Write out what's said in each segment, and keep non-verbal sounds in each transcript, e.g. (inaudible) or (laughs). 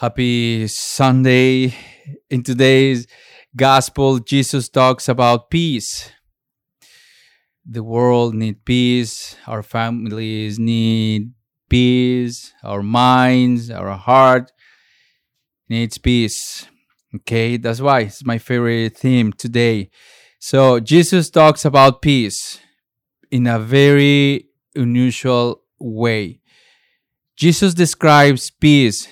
Happy Sunday. In today's gospel, Jesus talks about peace. The world needs peace. Our families need peace. Our minds, our heart needs peace. Okay, that's why it's my favorite theme today. So, Jesus talks about peace in a very unusual way. Jesus describes peace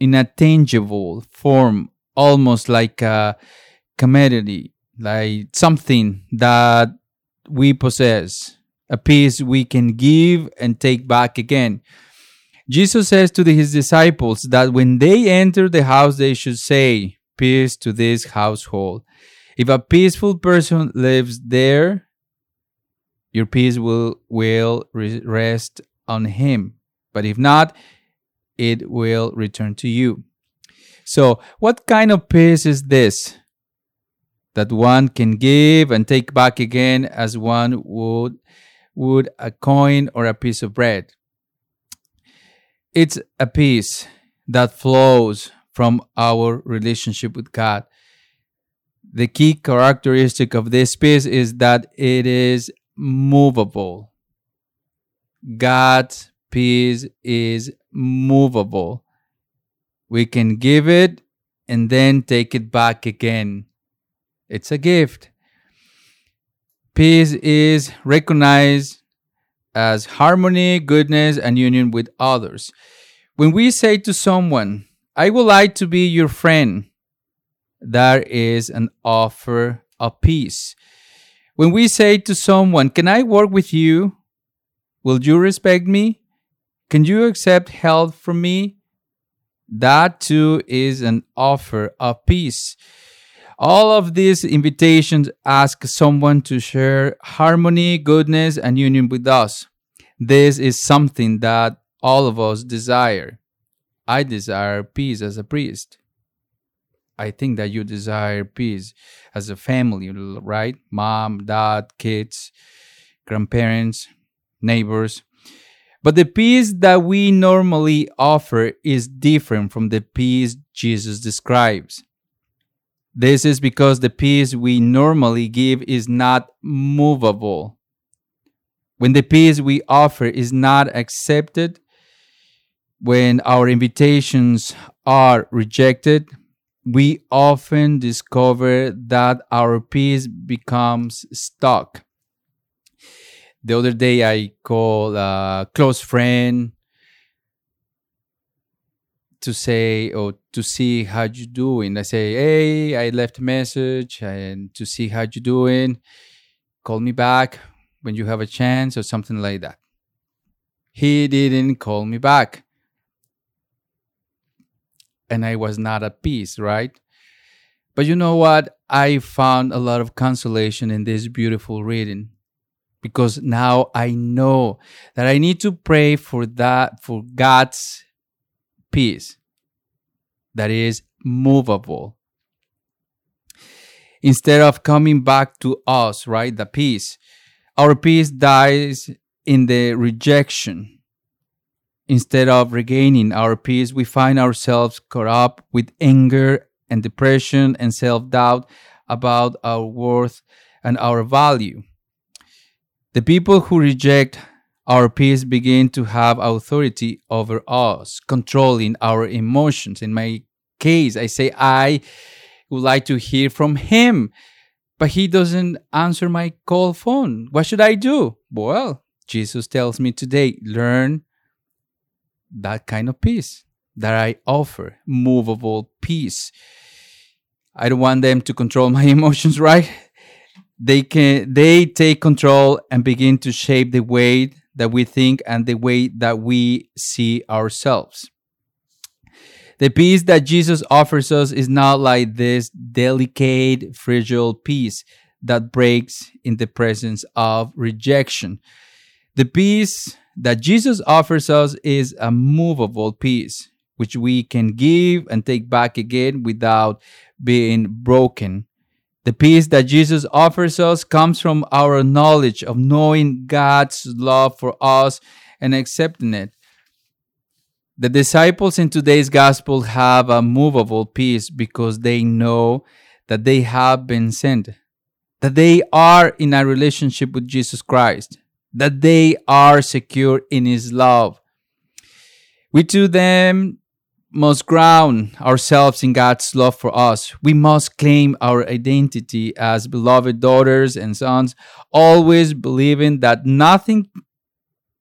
in a tangible form, almost like a commodity, like something that we possess, a piece we can give and take back again. Jesus says to his disciples that when they enter the house, they should say, Peace to this household. If a peaceful person lives there, your peace will, will rest on him. But if not, it will return to you. So, what kind of peace is this? That one can give and take back again as one would would a coin or a piece of bread. It's a peace that flows from our relationship with God. The key characteristic of this peace is that it is movable. God's peace is movable. We can give it and then take it back again. It's a gift. Peace is recognized as harmony, goodness, and union with others. When we say to someone, I would like to be your friend, that is an offer of peace. When we say to someone, Can I work with you? Will you respect me? Can you accept help from me? That too is an offer of peace. All of these invitations ask someone to share harmony, goodness, and union with us. This is something that all of us desire. I desire peace as a priest. I think that you desire peace as a family, right? Mom, dad, kids, grandparents, neighbors. But the peace that we normally offer is different from the peace Jesus describes. This is because the peace we normally give is not movable. When the peace we offer is not accepted, when our invitations are rejected, we often discover that our peace becomes stuck the other day I called a close friend to say or to see how you doing. I say, hey, I left a message and to see how you doing. Call me back when you have a chance or something like that. He didn't call me back. And I was not at peace, right? But you know what? I found a lot of consolation in this beautiful reading because now I know that I need to pray for that, for God's peace that is movable. Instead of coming back to us, right? The peace. Our peace dies in the rejection. Instead of regaining our peace, we find ourselves caught up with anger and depression and self doubt about our worth and our value. The people who reject our peace begin to have authority over us, controlling our emotions. In my case, I say, I would like to hear from him, but he doesn't answer my call phone. What should I do? Well, Jesus tells me today learn that kind of peace that I offer, movable peace. I don't want them to control my (laughs) emotions, right? They can they take control and begin to shape the way that we think and the way that we see ourselves. The peace that Jesus offers us is not like this delicate, fragile peace that breaks in the presence of rejection. The peace that Jesus offers us is a movable peace, which we can give and take back again without being broken the peace that Jesus offers us comes from our knowledge of knowing God's love for us and accepting it. The disciples in today's gospel have a movable peace because they know that they have been sent, that they are in a relationship with Jesus Christ, that they are secure in His love. We too them must ground ourselves in God's love for us. We must claim our identity as beloved daughters and sons, always believing that nothing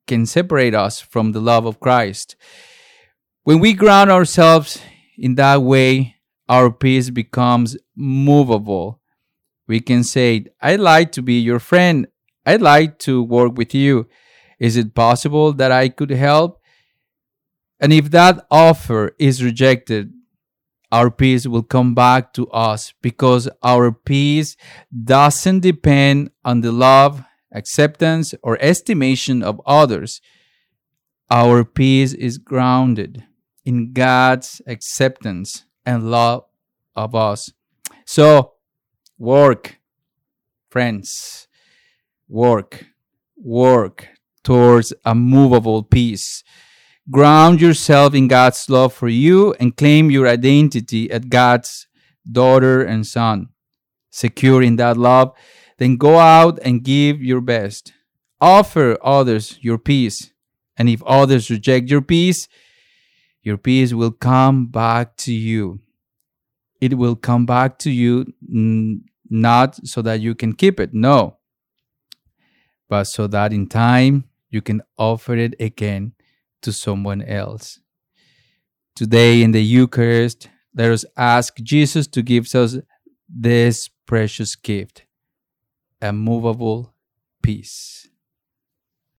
can separate us from the love of Christ. When we ground ourselves in that way, our peace becomes movable. We can say, I'd like to be your friend. I'd like to work with you. Is it possible that I could help? And if that offer is rejected, our peace will come back to us because our peace doesn't depend on the love, acceptance, or estimation of others. Our peace is grounded in God's acceptance and love of us. So, work, friends, work, work towards a movable peace. Ground yourself in God's love for you and claim your identity as God's daughter and son. Secure in that love, then go out and give your best. Offer others your peace. And if others reject your peace, your peace will come back to you. It will come back to you not so that you can keep it, no, but so that in time you can offer it again to someone else. Today in the Eucharist, let us ask Jesus to give us this precious gift a movable peace.